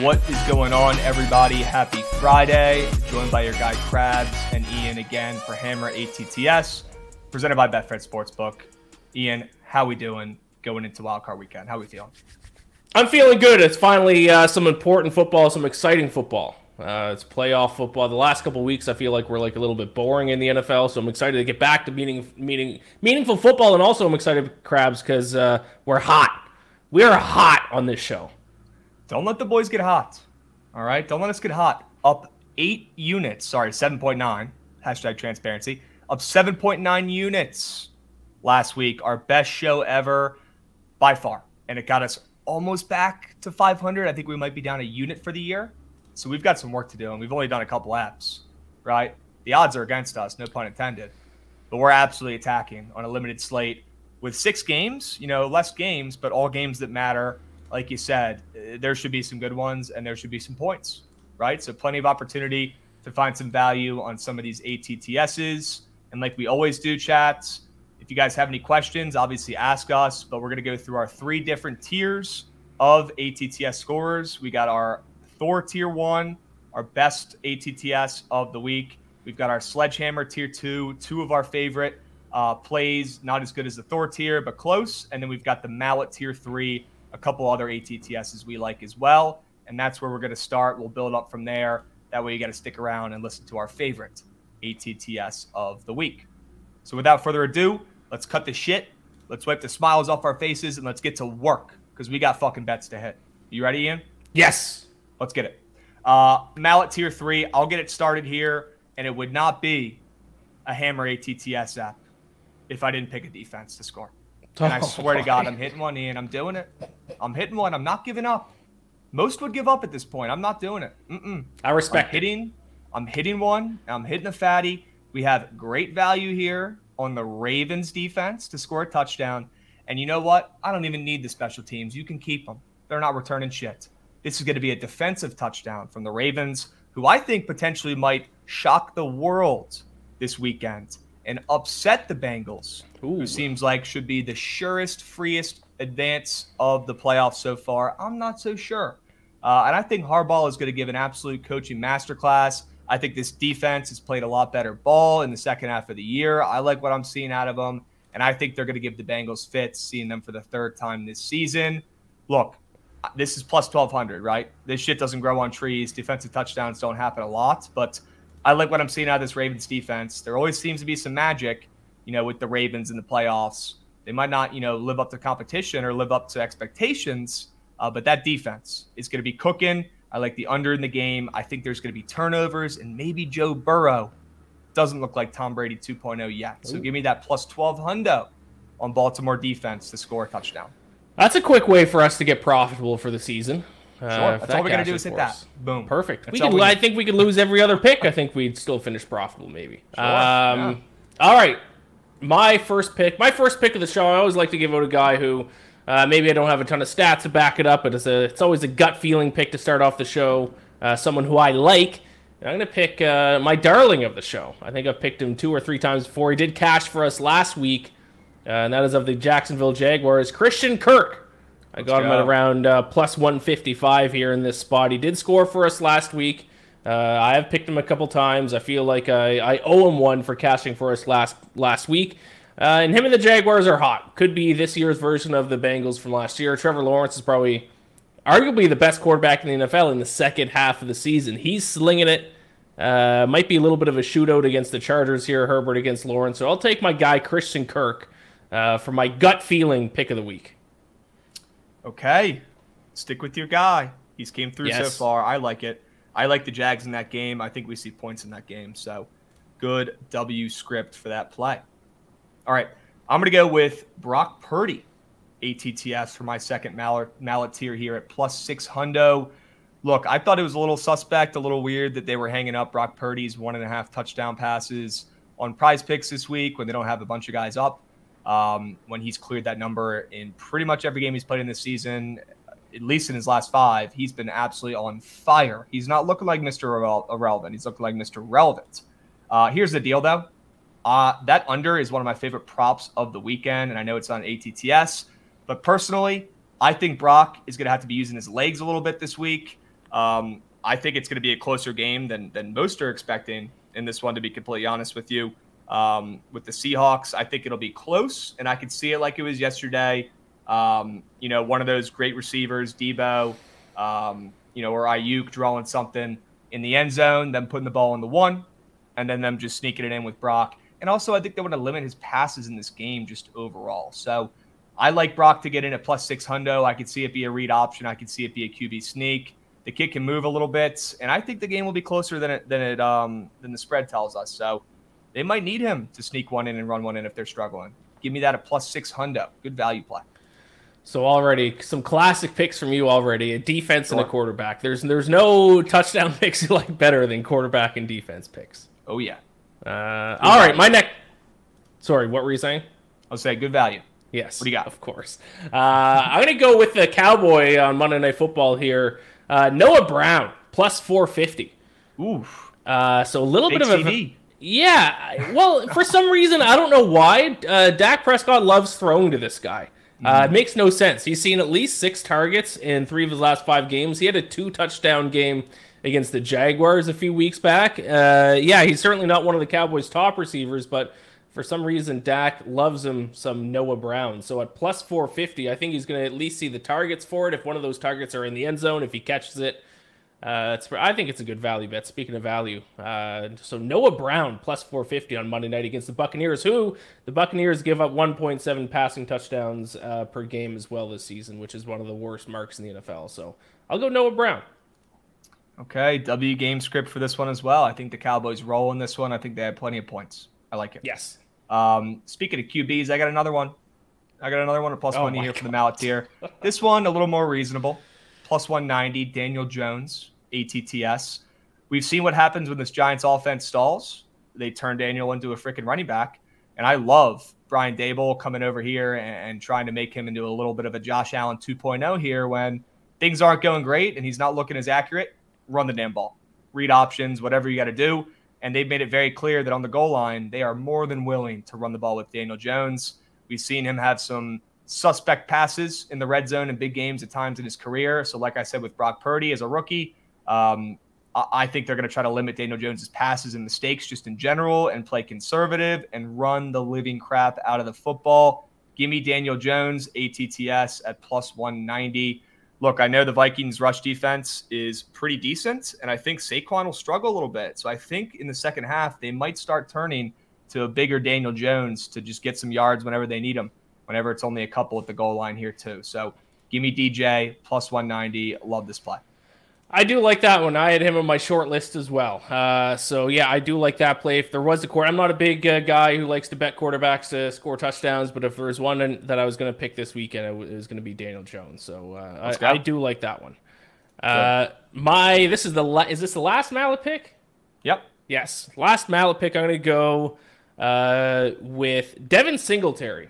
What is going on, everybody? Happy Friday. Joined by your guy Krabs and Iain again for Hammer ATTS, presented by Betfred Sportsbook. Iain, how we doing going into Wildcard Weekend? How we feeling? I'm feeling good. It's finally uh, some important football, some exciting football. Uh, it's playoff football. The last couple weeks, I feel like we're like a little bit boring in the NFL, so I'm excited to get back to meaning, meaning, meaningful football, and also I'm excited, Krabs, because uh, we're hot. We are hot on this show. Don't let the boys get hot. All right, don't let us get hot. Up eight units. Sorry, seven point nine. Hashtag transparency. Up seven point nine units last week. Our best show ever by far, and it got us almost back to 500. I think we might be down a unit for the year. So we've got some work to do, and we've only done a couple apps, right? The odds are against us, no pun intended. But we're absolutely attacking on a limited slate with six games, you know, less games, but all games that matter. Like you said, eh, there should be some good ones and there should be some points, right? So plenty of opportunity to find some value on some of these ATTSs. And like we always do, chats, if you guys have any questions, obviously ask us, but we're going to go through our three different tiers of ATTS scorers. We got our Thor tier one, our best ATTS of the week. We've got our Sledgehammer tier two, two of our favorite uh, plays, not as good as the Thor tier, but close. And then we've got the Mallet tier three, a couple other ATTSs we like as well. And that's where we're going to start. We'll build up from there. That way, you got to stick around and listen to our favorite ATTS of the week. So, without further ado, let's cut the shit. Let's wipe the smiles off our faces and let's get to work because we got fucking bets to hit. You ready, Iain? Yes. Let's get it. Uh, Mallet tier three. I'll get it started here, and it would not be a Hammer ATTS app if I didn't pick a defense to score. And I oh, swear to God, I'm hitting one, Iain. I'm doing it. I'm hitting one. I'm not giving up. Most would give up at this point. I'm not doing it. Mm-mm. I respect I'm hitting. I'm hitting one. I'm hitting a fatty. We have great value here on the Ravens defense to score a touchdown. And you know what? I don't even need the special teams. You can keep them. They're not returning shit. This is going to be a defensive touchdown from the Ravens, who I think potentially might shock the world this weekend and upset the Bengals, Ooh. who seems like should be the surest, freest advance of the playoffs so far. I'm not so sure. Uh, and I think Harbaugh is going to give an absolute coaching masterclass. I think this defense has played a lot better ball in the second half of the year. I like what I'm seeing out of them. And I think they're going to give the Bengals fits, seeing them for the third time this season. Look, this is plus 1200, right? This shit doesn't grow on trees. Defensive touchdowns don't happen a lot, but I like what I'm seeing out of this Ravens defense. There always seems to be some magic, you know, with the Ravens in the playoffs. They might not, you know, live up to competition or live up to expectations, uh, but that defense is going to be cooking. I like the under in the game. I think there's going to be turnovers, and maybe Joe Burrow doesn't look like Tom Brady 2.0 yet. So Ooh. give me that plus 12 hundo on Baltimore defense to score a touchdown. That's a quick way for us to get profitable for the season. Uh, sure. That's that all we're gonna do is hit that. Boom. Perfect. That's we could. We I think we could lose every other pick. I think we'd still finish profitable, maybe. Sure. Um, yeah. All right. My first pick. My first pick of the show. I always like to give out a guy who uh, maybe I don't have a ton of stats to back it up, but it's a. It's always a gut feeling pick to start off the show. Uh, someone who I like. I'm going to pick uh, my darling of the show. I think I've picked him two or three times before. He did cash for us last week uh, and that is of the Jacksonville Jaguars, Christian Kirk. I Let's got go. him at around uh, plus 155 here in this spot. He did score for us last week. Uh, I have picked him a couple times. I feel like I, I owe him one for cashing for us last last week. Uh, and him and the Jaguars are hot. Could be this year's version of the Bengals from last year. Trevor Lawrence is probably arguably the best quarterback in the NFL in the second half of the season. He's slinging it. Uh, might be a little bit of a shootout against the Chargers here, Herbert against Lawrence. So I'll take my guy, Christian Kirk uh, for my gut feeling pick of the week. Okay, stick with your guy. He's came through yes. so far. I like it. I like the Jags in that game. I think we see points in that game. So good W script for that play. All right, I'm gonna go with Brock Purdy, ATTS for my second mallet, mallet tier here at plus six hundo. Look, I thought it was a little suspect, a little weird that they were hanging up Brock Purdy's one and a half touchdown passes on PrizePicks this week when they don't have a bunch of guys up um, when he's cleared that number in pretty much every game he's played in this season, at least in his last five. He's been absolutely on fire. He's not looking like Mr. Irrele- Irrelevant. He's looking like Mr. Relevant. Uh, here's the deal, though. Uh, that under is one of my favorite props of the weekend, and I know it's on ATTS. But personally, I think Brock is going to have to be using his legs a little bit this week. Um, I think it's going to be a closer game than than most are expecting in this one. To be completely honest with you, um, with the Seahawks, I think it'll be close, and I could see it like it was yesterday. Um, you know, one of those great receivers, Deebo, um, you know, or Aiyuk drawing something in the end zone, then putting the ball in the one, and then them just sneaking it in with Brock. And also, I think they want to limit his passes in this game just overall. So I like Brock to get in at plus six hundo. I could see it be a read option. I could see it be a QB sneak. The kid can move a little bit, and I think the game will be closer than it than it um, than the spread tells us. So they might need him to sneak one in and run one in if they're struggling. Give me that at plus six hundo. Good value play. So already some classic picks from you already. A defense sure. and a quarterback. There's there's no touchdown picks you like better than quarterback and defense picks. Oh yeah. Uh, all right, my next. Sorry, what were you saying? I'll say good value. Yes. What do you got? Of course. Uh, I'm going to go with the Cowboy on Monday Night Football here. Uh, Noah Brown, plus 450. Oof. Uh, so a little Big bit of a. Yeah. Well, for some reason, I don't know why, uh, Dak Prescott loves throwing to this guy. Uh, it makes no sense. He's seen at least six targets in three of his last five games. He had a two touchdown game against the Jaguars a few weeks back. Uh, yeah, he's certainly not one of the Cowboys' top receivers, but for some reason, Dak loves him some Noah Brown. So at plus 450, I think he's going to at least see the targets for it. If one of those targets are in the end zone, if he catches it, uh, it's, I think it's a good value bet. Speaking of value, uh, so Noah Brown plus 450 on Monday night against the Buccaneers, who the Buccaneers give up 1.7 passing touchdowns uh, per game as well this season, which is one of the worst marks in the NFL. So I'll go Noah Brown. Okay, W game script for this one as well. I think the Cowboys roll in this one. I think they have plenty of points. I like it. Yes. Um, speaking of QBs, I got another one. I got another one at plus oh money here God. for the Mallet tier. this one a little more reasonable. Plus 190, Daniel Jones, ATTS. We've seen what happens when this Giants offense stalls. They turn Daniel into a freaking running back. And I love Brian Daboll coming over here and, and trying to make him into a little bit of a Josh Allen 2.0 here when things aren't going great and he's not looking as accurate run the damn ball, read options, whatever you got to do. And they've made it very clear that on the goal line, they are more than willing to run the ball with Daniel Jones. We've seen him have some suspect passes in the red zone in big games at times in his career. So, like I said, with Brock Purdy as a rookie, um, I think they're going to try to limit Daniel Jones's passes and mistakes just in general and play conservative and run the living crap out of the football. Give me Daniel Jones, ATTS at plus 190 look, I know the Vikings rush defense is pretty decent, and I think Saquon will struggle a little bit. So I think in the second half, they might start turning to a bigger Daniel Jones to just get some yards whenever they need them, whenever it's only a couple at the goal line here, too. So give me DJ plus 190. Love this play. I do like that one. I had him on my short list as well. Uh, so yeah, I do like that play. If there was a quarter, I'm not a big uh, guy who likes to bet quarterbacks to score touchdowns, but if there was one that I was going to pick this weekend, it was going to be Daniel Jones. So uh, I, I, do like that one. Uh, my this is the la- is this the last mallet pick? Yep. Yes, last mallet pick. I'm going to go uh, with Devin Singletary.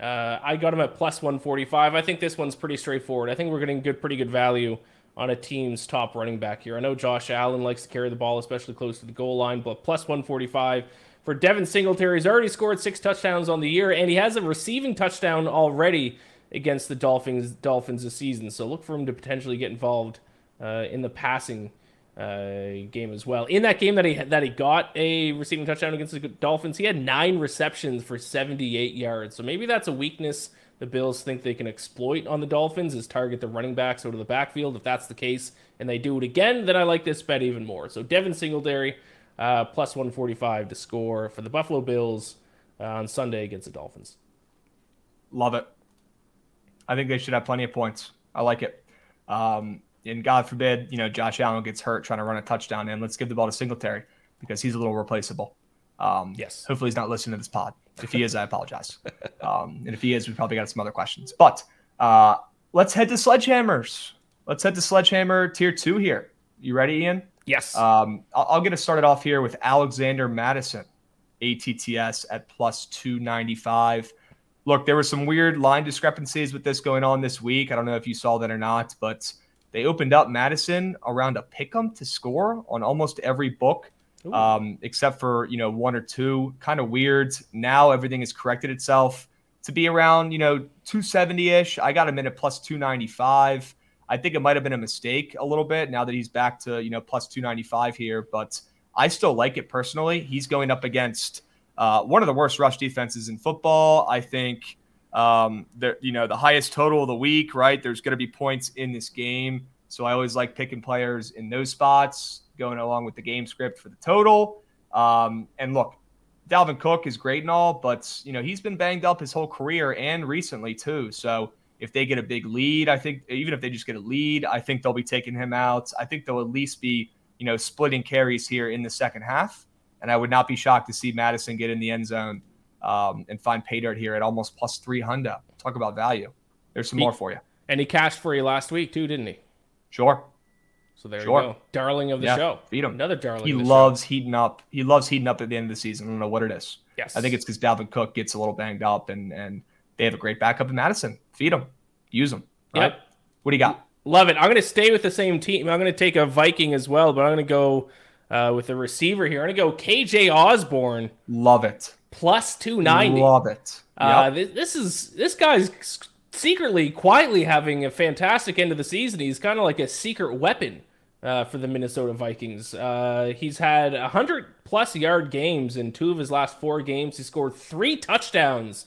Uh, I got him at plus 145. I think this one's pretty straightforward. I think we're getting good, pretty good value on a team's top running back here. I know Josh Allen likes to carry the ball, especially close to the goal line, but plus 145 for Devin Singletary. He's already scored six touchdowns on the year, and he has a receiving touchdown already against the Dolphins Dolphins this season. So look for him to potentially get involved uh, in the passing uh, game as well. In that game that he that he got a receiving touchdown against the Dolphins, he had nine receptions for 78 yards. So maybe that's a weakness the Bills think they can exploit on the Dolphins is target the running backs out of the backfield. If that's the case and they do it again, then I like this bet even more. So Devin Singletary uh, plus 145 to score for the Buffalo Bills uh, on Sunday against the Dolphins. Love it. I think they should have plenty of points. I like it. Um, and God forbid, you know, Josh Allen gets hurt trying to run a touchdown in. Let's give the ball to Singletary because he's a little replaceable. Um, yes. Hopefully, he's not listening to this pod. If he is, I apologize. Um, and if he is, we probably got some other questions. But uh, let's head to Sledgehammers. Let's head to Sledgehammer Tier Two here. You ready, Iain? Yes. Um, I'll, I'll get us started off here with Alexander Mattison, ATTS at plus 295. Look, there were some weird line discrepancies with this going on this week. I don't know if you saw that or not, but they opened up Mattison around a pick 'em to score on almost every book um, except for you know one or two. Kind of weird. Now everything has corrected itself to be around you know 270 ish. I got him in at plus 295. I think it might have been a mistake a little bit now that he's back to, you know, plus 295 here, but I still like it personally. He's going up against uh, one of the worst rush defenses in football. I think um, the you know the highest total of the week, right? There's going to be points in this game, so I always like picking players in those spots, going along with the game script for the total. Um, and look, Dalvin Cook is great and all, but you know he's been banged up his whole career and recently too. So if they get a big lead, I think even if they just get a lead, I think they'll be taking him out. I think they'll at least be you know splitting carries here in the second half. And I would not be shocked to see Mattison get in the end zone um, and find pay dirt here at almost plus three hundred. Talk about value. There's some he, more for you. And he cashed for you last week too, didn't he? Sure. So there sure. you go. Darling of the yeah, show. Feed him. Another darling. He loves show. heating up. He loves heating up at the end of the season. I don't know what it is. Yes. I think it's because Dalvin Cook gets a little banged up and and they have a great backup in Mattison. Feed him. Use him. Right? Yep. What do you got? Love it. I'm going to stay with the same team. I'm going to take a Viking as well, but I'm going to go uh, with the receiver here. I'm going to go KJ Osborn. Love it. Plus 290. Love it. Uh, yep. Uh, this, this is this guy's secretly, quietly having a fantastic end of the season. He's kind of like a secret weapon uh, for the Minnesota Vikings. Uh, he's had 100 plus yard games in two of his last four games. He scored three touchdowns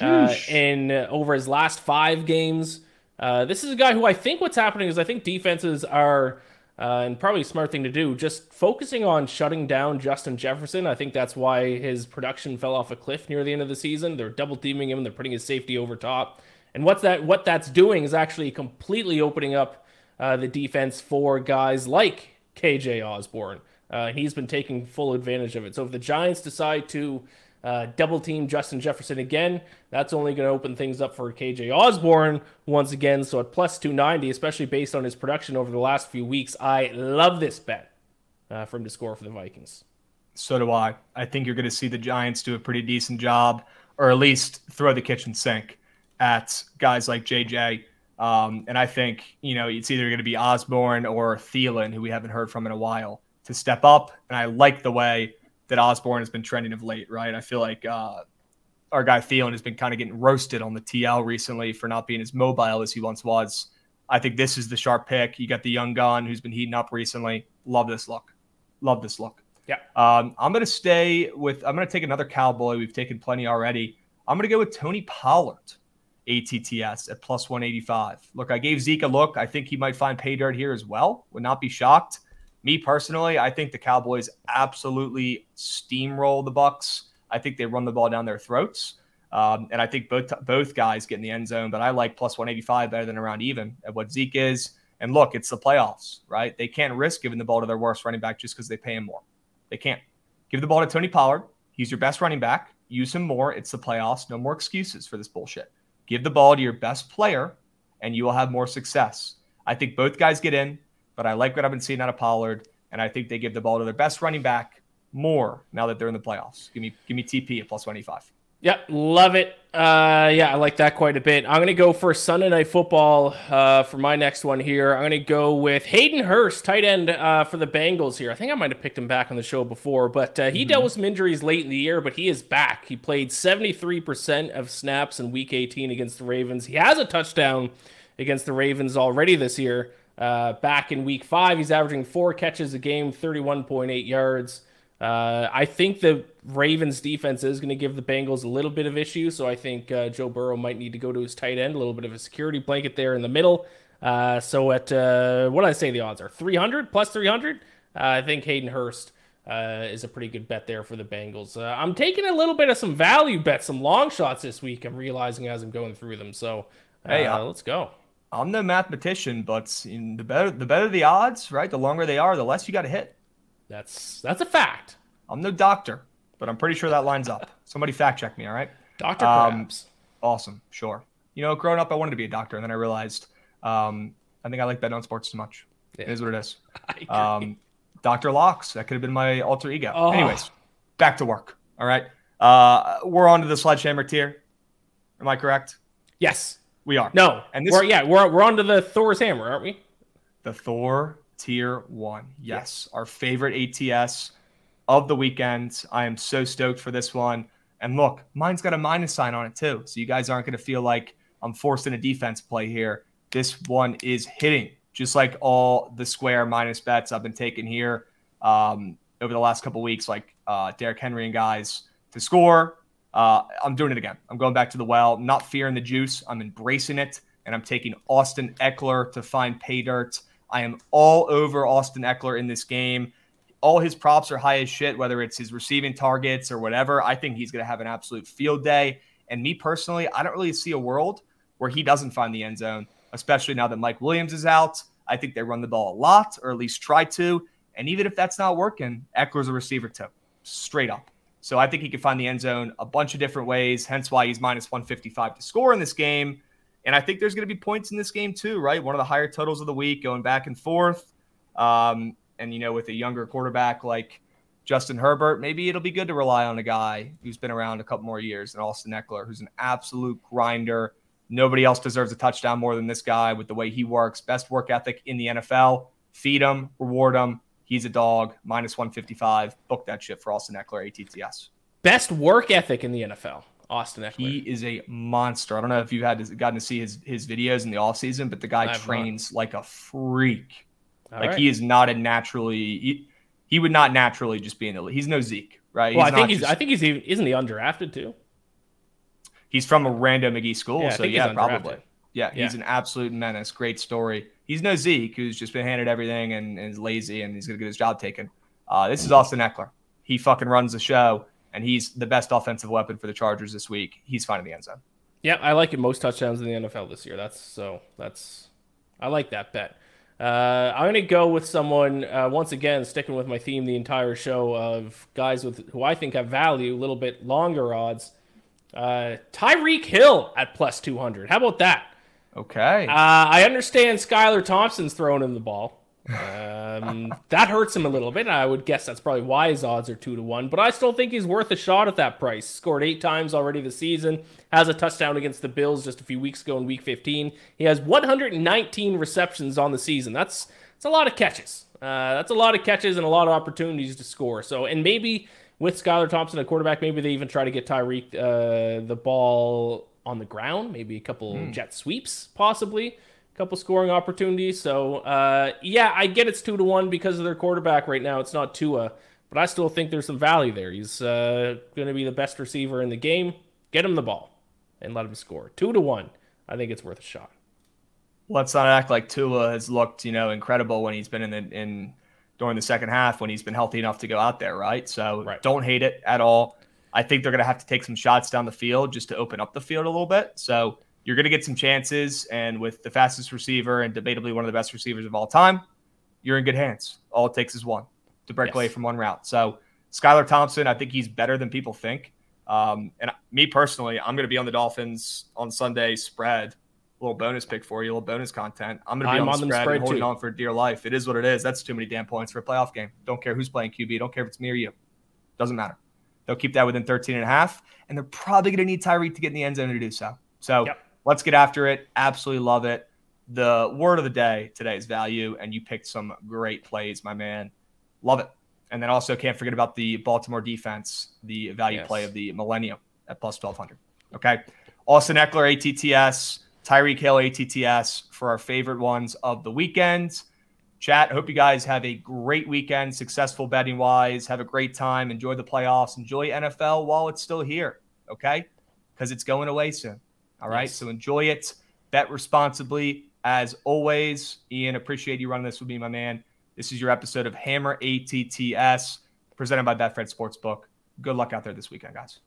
uh, in uh, over his last five games. Uh, this is a guy who I think what's happening is I think defenses are. Uh, and probably a smart thing to do, just focusing on shutting down Justin Jefferson. I think that's why his production fell off a cliff near the end of the season. They're double teaming him, they're putting his safety over top. And what's that what that's doing is actually completely opening up uh, the defense for guys like KJ Osborn. Uh, he's been taking full advantage of it. So if the Giants decide to uh, double team Justin Jefferson again, that's only going to open things up for KJ Osborn once again. So at plus 290, especially based on his production over the last few weeks, I love this bet uh, for him to score for the Vikings. So do I. I think you're going to see the Giants do a pretty decent job, or at least throw the kitchen sink at guys like JJ. Um, and I think, you know, it's either going to be Osborn or Thielen, who we haven't heard from in a while, to step up. And I like the way that Osborn has been trending of late, right? I feel like uh, our guy Thielen has been kind of getting roasted on the TL recently for not being as mobile as he once was. I think this is the sharp pick. You got the young gun who's been heating up recently. Love this look. Love this look. Yeah. Um, I'm going to stay with, I'm going to take another Cowboy. We've taken plenty already. I'm going to go with Tony Pollard. ATTS at plus 185. Look, I gave Zeke a look. I think he might find pay dirt here as well. Would not be shocked. Me personally, I think the Cowboys absolutely steamroll the Bucks. I think they run the ball down their throats. Um, and I think both both guys get in the end zone, but I like plus 185 better than around even at what Zeke is. And look, it's the playoffs, right? They can't risk giving the ball to their worst running back just because they pay him more. They can't. Give the ball to Tony Pollard. He's your best running back. Use him more. It's the playoffs. No more excuses for this bullshit. Give the ball to your best player, and you will have more success. I think both guys get in, but I like what I've been seeing out of Pollard, and I think they give the ball to their best running back more now that they're in the playoffs. Give me give me TP at plus 25. Yep, love it. Uh, yeah, I like that quite a bit. I'm going to go for Sunday Night Football uh, for my next one here. I'm going to go with Hayden Hurst, tight end uh, for the Bengals here. I think I might have picked him back on the show before, but uh, he mm-hmm. dealt with some injuries late in the year, but he is back. He played 73% of snaps in Week 18 against the Ravens. He has a touchdown against the Ravens already this year. Uh, back in Week 5, he's averaging four catches a game, 31.8 yards. Uh, I think the Ravens defense is going to give the Bengals a little bit of issue, so I think uh, Joe Burrow might need to go to his tight end, a little bit of a security blanket there in the middle. Uh, so at uh, what did I say the odds are? 300 plus 300. Uh, I think Hayden Hurst uh, is a pretty good bet there for the Bengals. I'm taking a little bit of some value bets, some long shots this week. I'm realizing as I'm going through them. So hey, let's go. I'm no mathematician, but the better the better the odds, right? The longer they are, the less you got to hit. That's that's a fact. I'm no doctor, but I'm pretty sure that lines up. Somebody fact check me, all right? Doctor um, Awesome, sure. You know, growing up, I wanted to be a doctor, and then I realized um, I think I like betting on sports too much. Yeah. It is what it is. Um, Dr. Locks, that could have been my alter ego. Oh. Anyways, back to work. All right. Uh, we're on to the sledgehammer tier. Am I correct? Yes. We are. No. And this, we're, yeah, we're, we're on to the Thor's hammer, aren't we? The Thor tier one. Yes. Our favorite ATS of the weekend. I am so stoked for this one. And look, mine's got a minus sign on it too. So you guys aren't going to feel like I'm forcing a defense play here. this one is hitting, just like all the square minus bets I've been taking here um, over the last couple weeks, like uh, Derrick Henry and guys to score. Uh, I'm doing it again. I'm going back to the well. Not fearing the juice. I'm embracing it, and I'm taking Austin Ekeler to find pay dirt. I am all over Austin Ekeler in this game. All his props are high as shit, whether it's his receiving targets or whatever. I think he's going to have an absolute field day. And me personally, I don't really see a world where he doesn't find the end zone, especially now that Mike Williams is out. I think they run the ball a lot, or at least try to. And even if that's not working, Ekeler's a receiver too, straight up. So I think he could find the end zone a bunch of different ways, hence why he's minus 155 to score in this game. And I think there's going to be points in this game too, right? One of the higher totals of the week going back and forth. Um, and, you know, with a younger quarterback like Justin Herbert, maybe it'll be good to rely on a guy who's been around a couple more years and Austin Ekeler, who's an absolute grinder. Nobody else deserves a touchdown more than this guy with the way he works. Best work ethic in the NFL. Feed him, reward him. He's a dog, minus 155. Book that shit for Austin Ekeler, ATTS. Best work ethic in the NFL. Austin Ekeler. He is a monster. I don't know if you've had gotten to see his his videos in the off season, but the guy trains not. like a freak. All like right. he is not a naturally he, he, would not naturally just be in the league. He's no Zeke, right? Well, he's I think he's just, I think he's even isn't he undrafted too? He's from a random McGee school, yeah, so yeah, probably. Yeah, he's yeah. an absolute menace. Great story. He's no Zeke, who's just been handed everything and, and is lazy and he's gonna get his job taken. Uh, this is Austin Ekeler. He fucking runs the show and he's the best offensive weapon for the Chargers this week. He's finding the end zone. Yeah, I like it most touchdowns in the NFL this year. That's so that's I like that bet. Uh, I'm gonna go with someone uh, once again, sticking with my theme the entire show of guys with who I think have value, a little bit longer odds. Uh, Tyreek Hill at plus 200. How about that? Okay. Uh, I understand Skylar Thompson's throwing him the ball. Um, that hurts him a little bit. I would guess that's probably why his odds are two to one. But I still think he's worth a shot at that price. Scored eight times already this season. Has a touchdown against the Bills just a few weeks ago in Week 15. He has 119 receptions on the season. That's that's a lot of catches. Uh, that's a lot of catches and a lot of opportunities to score. So, and maybe with Skylar Thompson, a quarterback, maybe they even try to get Tyreek uh, the ball on the ground. Maybe a couple mm. jet sweeps, possibly a couple scoring opportunities. So uh, yeah, I get it's two to one because of their quarterback right now. It's not Tua, but I still think there's some value there. He's uh, going to be the best receiver in the game. Get him the ball and let him score. Two to one. I think it's worth a shot. Let's not act like Tua has looked, you know, incredible when he's been in the, in during the second half when he's been healthy enough to go out there, right? So right. don't hate it at all. I think they're going to have to take some shots down the field just to open up the field a little bit. So you're going to get some chances. And with the fastest receiver and debatably one of the best receivers of all time, you're in good hands. All it takes is one to break yes. away from one route. So Skylar Thompson, I think he's better than people think. Um, and me personally, I'm going to be on the Dolphins on Sunday spread. A little bonus pick for you, a little bonus content. I'm going to be on, on the spread, spread and holding on for dear life. It is what it is. That's too many damn points for a playoff game. Don't care who's playing QB. Don't care if it's me or you. Doesn't matter. They'll keep that within 13 and a half, and they're probably going to need Tyreek to get in the end zone to do so. So yep. Let's get after it. Absolutely love it. The word of the day today is value, and you picked some great plays, my man. Love it. And then also can't forget about the Baltimore defense, the value yes. play of the Millennium at plus 1200. Okay. Austin Ekeler, ATTS, Tyreek Hill, ATTS for our favorite ones of the weekend. Chat, hope you guys have a great weekend, successful betting wise. Have a great time. Enjoy the playoffs. Enjoy NFL while it's still here. Okay. Because it's going away soon. All right. Yes. So enjoy it. Bet responsibly. As always, Iain, appreciate you running this with me, my man. This is your episode of Hammer ATTS presented by Betfred Sportsbook. Good luck out there this weekend, guys.